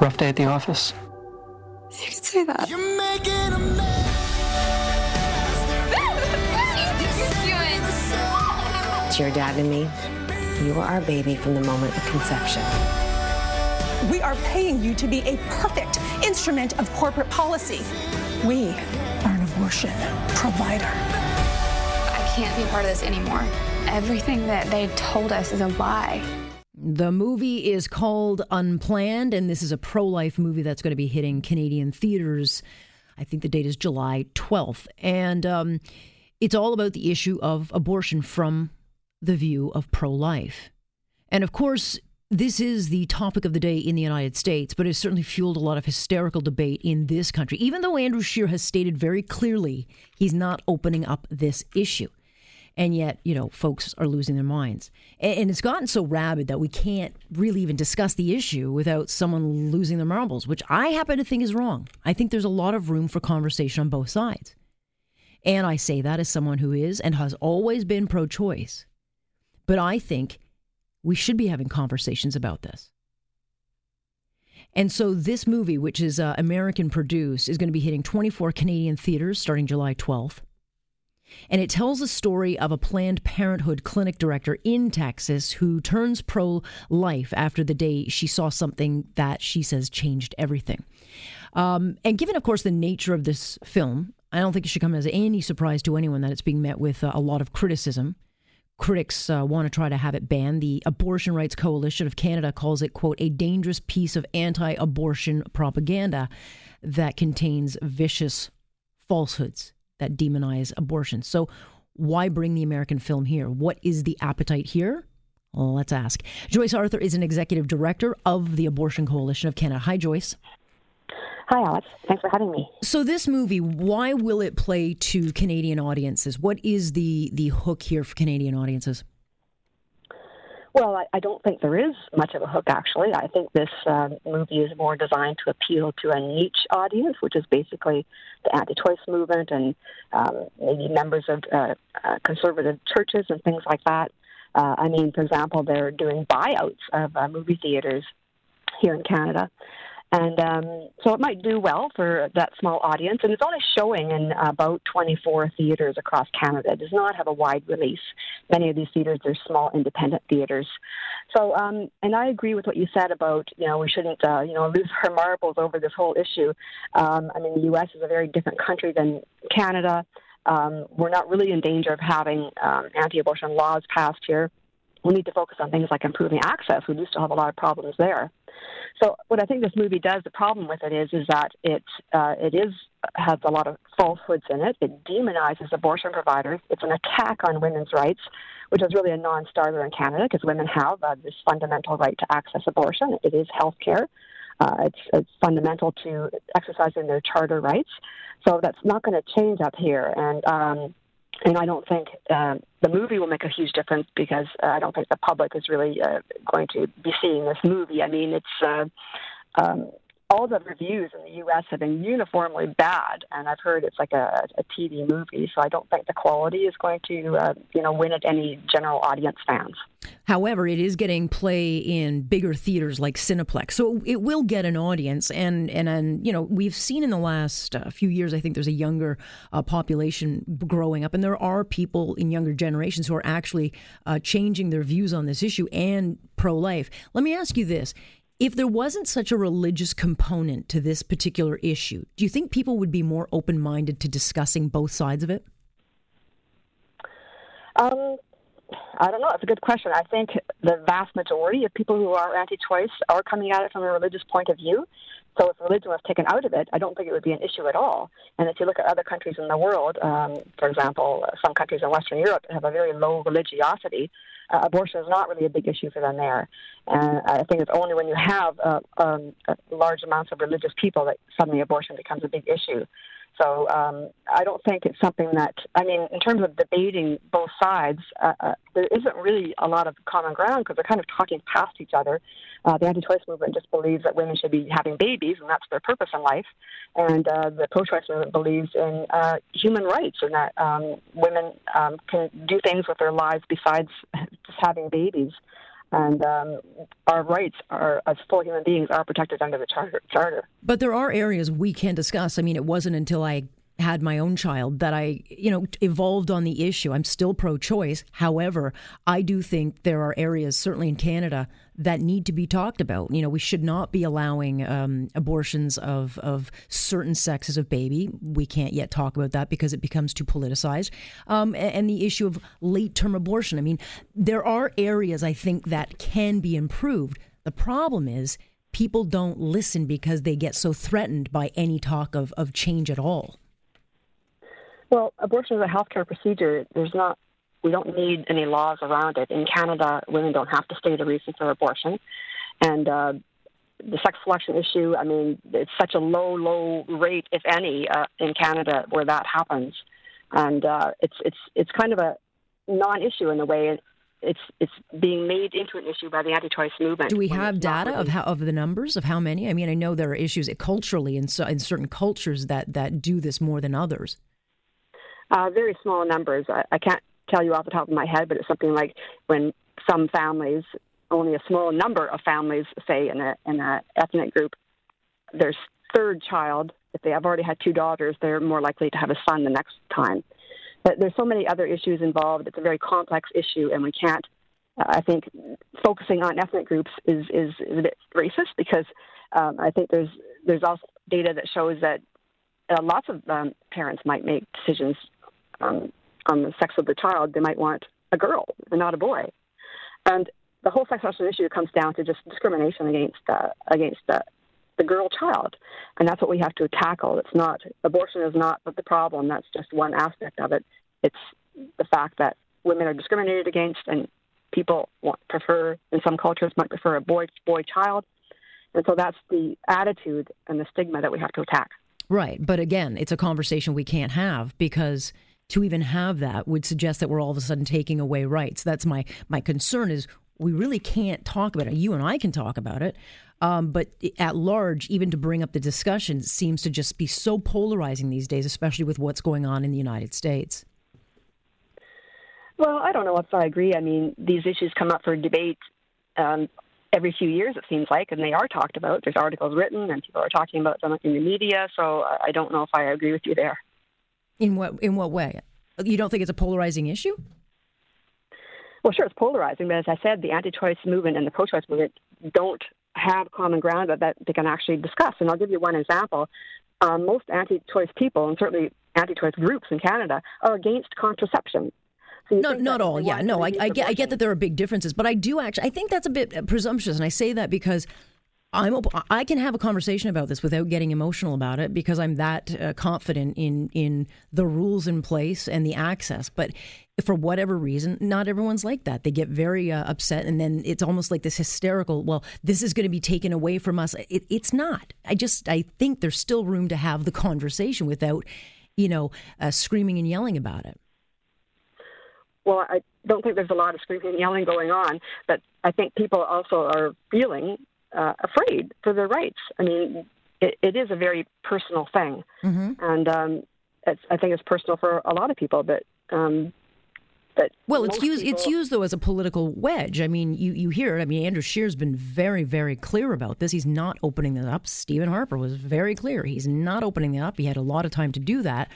Rough day at the office? You can say that. You're making a mess. It's your dad and me. You are our baby from the moment of conception. We are paying you to be a perfect instrument of corporate policy. We are an abortion provider. I can't be a part of this anymore. Everything that they told us is a lie. The movie is called Unplanned, and this is a pro life movie that's going to be hitting Canadian theaters. I think the date is July 12th. And um, it's all about the issue of abortion from the view of pro life. And of course, this is the topic of the day in the United States, but it's certainly fueled a lot of hysterical debate in this country, even though Andrew Scheer has stated very clearly he's not opening up this issue. And yet, you know, folks are losing their minds. And it's gotten so rabid that we can't really even discuss the issue without someone losing their marbles, which I happen to think is wrong. I think there's a lot of room for conversation on both sides. And I say that as someone who is and has always been pro choice. But I think we should be having conversations about this. And so this movie, which is uh, American produced, is going to be hitting 24 Canadian theaters starting July 12th. And it tells the story of a Planned Parenthood clinic director in Texas who turns pro life after the day she saw something that she says changed everything. Um, and given, of course, the nature of this film, I don't think it should come as any surprise to anyone that it's being met with uh, a lot of criticism. Critics uh, want to try to have it banned. The Abortion Rights Coalition of Canada calls it, quote, a dangerous piece of anti abortion propaganda that contains vicious falsehoods that demonize abortion. So, why bring the American film here? What is the appetite here? Well, let's ask. Joyce Arthur is an executive director of the Abortion Coalition of Canada. Hi, Joyce. Hi, Alex. Thanks for having me. So, this movie, why will it play to Canadian audiences? What is the the hook here for Canadian audiences? Well, I, I don't think there is much of a hook, actually. I think this uh, movie is more designed to appeal to a niche audience, which is basically the anti choice movement and um, maybe members of uh, uh, conservative churches and things like that. Uh, I mean, for example, they're doing buyouts of uh, movie theaters here in Canada. And um, so it might do well for that small audience. And it's only showing in about 24 theaters across Canada. It does not have a wide release. Many of these theaters are small independent theaters. So, um, and I agree with what you said about, you know, we shouldn't, uh, you know, lose our marbles over this whole issue. Um, I mean, the U.S. is a very different country than Canada. Um, we're not really in danger of having um, anti abortion laws passed here. We need to focus on things like improving access. We do still have a lot of problems there. So what I think this movie does, the problem with it is, is that it uh, it is has a lot of falsehoods in it. It demonizes abortion providers. It's an attack on women's rights, which is really a non-starter in Canada because women have uh, this fundamental right to access abortion. It is health care. Uh, it's, it's fundamental to exercising their charter rights. So that's not going to change up here. And um, and I don't think uh, the movie will make a huge difference because uh, I don't think the public is really uh, going to be seeing this movie. I mean, it's uh, um, all the reviews in the U.S. have been uniformly bad, and I've heard it's like a, a TV movie. So I don't think the quality is going to, uh, you know, win at any general audience fans. However, it is getting play in bigger theaters like Cineplex, so it will get an audience. And and and you know, we've seen in the last uh, few years, I think there's a younger uh, population growing up, and there are people in younger generations who are actually uh, changing their views on this issue and pro-life. Let me ask you this: if there wasn't such a religious component to this particular issue, do you think people would be more open minded to discussing both sides of it? Um, I don't know. It's a good question. I think the vast majority of people who are anti choice are coming at it from a religious point of view. So if religion was taken out of it, I don't think it would be an issue at all. And if you look at other countries in the world, um, for example, some countries in Western Europe have a very low religiosity, uh, abortion is not really a big issue for them there. And I think it's only when you have uh, um, large amounts of religious people that suddenly abortion becomes a big issue. So um, I don't think it's something that, I mean, in terms of debating both sides, uh, uh, there isn't really a lot of common ground because they're kind of talking past each other. Uh, the anti choice movement just believes that women should be having babies and that's their purpose in life. And uh, the pro choice movement believes in uh, human rights and that um, women um, can do things with their lives besides just having babies and um, our rights are as full human beings are protected under the charter. charter. But there are areas we can discuss. I mean, it wasn't until I had my own child that I, you know, evolved on the issue. I'm still pro choice. However, I do think there are areas, certainly in Canada, that need to be talked about. You know, we should not be allowing um, abortions of, of certain sexes of baby. We can't yet talk about that because it becomes too politicized. Um, and, and the issue of late term abortion. I mean, there are areas I think that can be improved. The problem is, people don't listen because they get so threatened by any talk of, of change at all. Well, abortion is a healthcare procedure. There's not, we don't need any laws around it. In Canada, women don't have to state a reason for abortion. And uh, the sex selection issue, I mean, it's such a low, low rate, if any, uh, in Canada where that happens. And uh, it's, it's, it's kind of a non issue in a way. It's, it's being made into an issue by the anti-choice movement. Do we have data of how of the numbers of how many? I mean, I know there are issues culturally in, so, in certain cultures that that do this more than others. Uh, very small numbers. I, I can't tell you off the top of my head, but it's something like when some families, only a small number of families, say in a in a ethnic group, their third child, if they have already had two daughters, they're more likely to have a son the next time. But there's so many other issues involved. It's a very complex issue, and we can't. Uh, I think focusing on ethnic groups is is, is a bit racist because um, I think there's there's also data that shows that uh, lots of um, parents might make decisions um, on the sex of the child, they might want a girl and not a boy. And the whole sex selection issue comes down to just discrimination against against the, the girl child, and that's what we have to tackle. It's not abortion is not the problem. That's just one aspect of it. It's the fact that women are discriminated against, and people want, prefer in some cultures might prefer a boy boy child, and so that's the attitude and the stigma that we have to attack. Right, but again, it's a conversation we can't have because to even have that would suggest that we're all of a sudden taking away rights. That's my my concern is we really can't talk about it. You and I can talk about it, um, but at large, even to bring up the discussion seems to just be so polarizing these days, especially with what's going on in the United States. Well, I don't know if I agree. I mean, these issues come up for debate um, every few years, it seems like, and they are talked about. There's articles written, and people are talking about them in the media. So I don't know if I agree with you there. In what in what way? You don't think it's a polarizing issue? Well, sure, it's polarizing, but as I said, the anti-choice movement and the pro-choice movement don't have common ground that, that they can actually discuss. And I'll give you one example. Um, most anti-choice people, and certainly anti-choice groups in Canada, are against contraception. So no, not all. Yeah, no, I, I, get, I get that there are big differences, but I do actually. I think that's a bit presumptuous, and I say that because I'm I can have a conversation about this without getting emotional about it because I'm that uh, confident in in the rules in place and the access. But for whatever reason, not everyone's like that. They get very uh, upset, and then it's almost like this hysterical. Well, this is going to be taken away from us. It, it's not. I just I think there's still room to have the conversation without, you know, uh, screaming and yelling about it. Well, I don't think there's a lot of screaming and yelling going on, but I think people also are feeling uh, afraid for their rights. I mean, it, it is a very personal thing, mm-hmm. and um, I think it's personal for a lot of people. But um, but well, it's used. People... It's used though as a political wedge. I mean, you you hear it. I mean, Andrew Scheer's been very very clear about this. He's not opening this up. Stephen Harper was very clear. He's not opening it up. He had a lot of time to do that,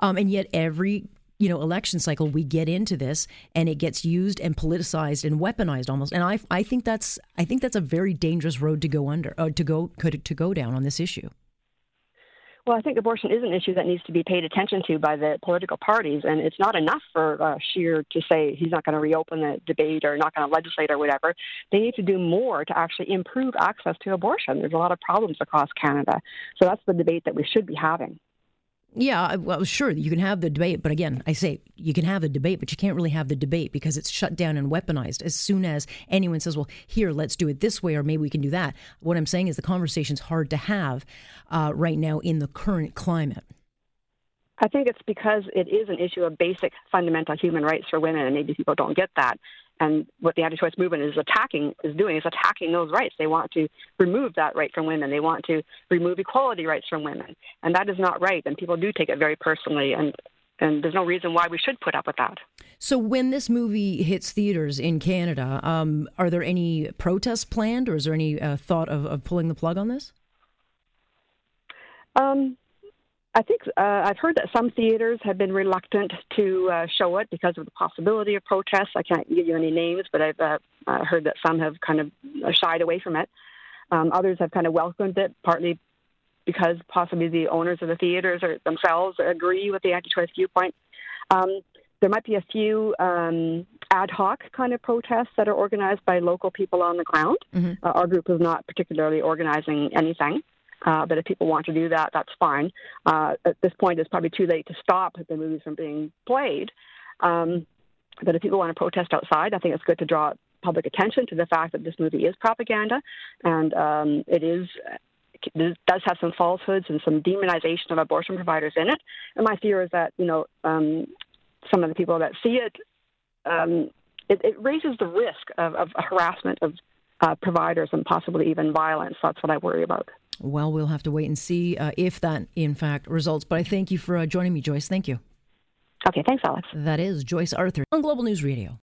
um, and yet every you know election cycle we get into this and it gets used and politicized and weaponized almost and i i think that's i think that's a very dangerous road to go under uh, to go could to go down on this issue well, I think abortion is an issue that needs to be paid attention to by the political parties, and it's not enough for uh, to say he's not going to reopen the debate or not going to legislate or whatever. They need to do more to actually improve access to abortion. There's a lot of problems across Canada, so that's the debate that we should be having. Yeah, well, sure, you can have the debate, but again, I say you can have the debate, but you can't really have the debate because it's shut down and weaponized. As soon as anyone says, "Well, here, let's do it this way," or maybe we can do that, what I'm saying is the conversation's hard to have uh, right now in the current climate. I think it's because it is an issue of basic fundamental human rights for women, and maybe people don't get that. And what the anti-choice movement is attacking is doing is attacking those rights. They want to remove that right from women. They want to remove equality rights from women, and that is not right. And people do take it very personally, and and there's no reason why we should put up with that. So, when this movie hits theaters in Canada, um, are there any protests planned, or is there any uh, thought of, of pulling the plug on this? Um, I think uh, I've heard that some theaters have been reluctant to uh, show it because of the possibility of protests. I can't give you any names, but I've uh, heard that some have kind of uh, shied away from it. Um, others have kind of welcomed it, partly because possibly the owners of the theaters or themselves agree with the anti-choice viewpoint. Um, there might be a few um, ad hoc kind of protests that are organized by local people on the ground. Mm-hmm. Uh, our group is not particularly organizing anything. Uh, but if people want to do that, that's fine. Uh, at this point, it's probably too late to stop the movies from being played. Um, but if people want to protest outside, I think it's good to draw public attention to the fact that this movie is propaganda, and um, it is it does have some falsehoods and some demonization of abortion providers in it. And my fear is that you know um, some of the people that see it, um, it, it, raises the risk of, of harassment of uh, providers and possibly even violence. That's what I worry about. Well, we'll have to wait and see uh, if that, in fact, results. But I thank you for uh, joining me, Joyce. Thank you. Okay, thanks, Alex. That is Joyce Arthur on Global News Radio.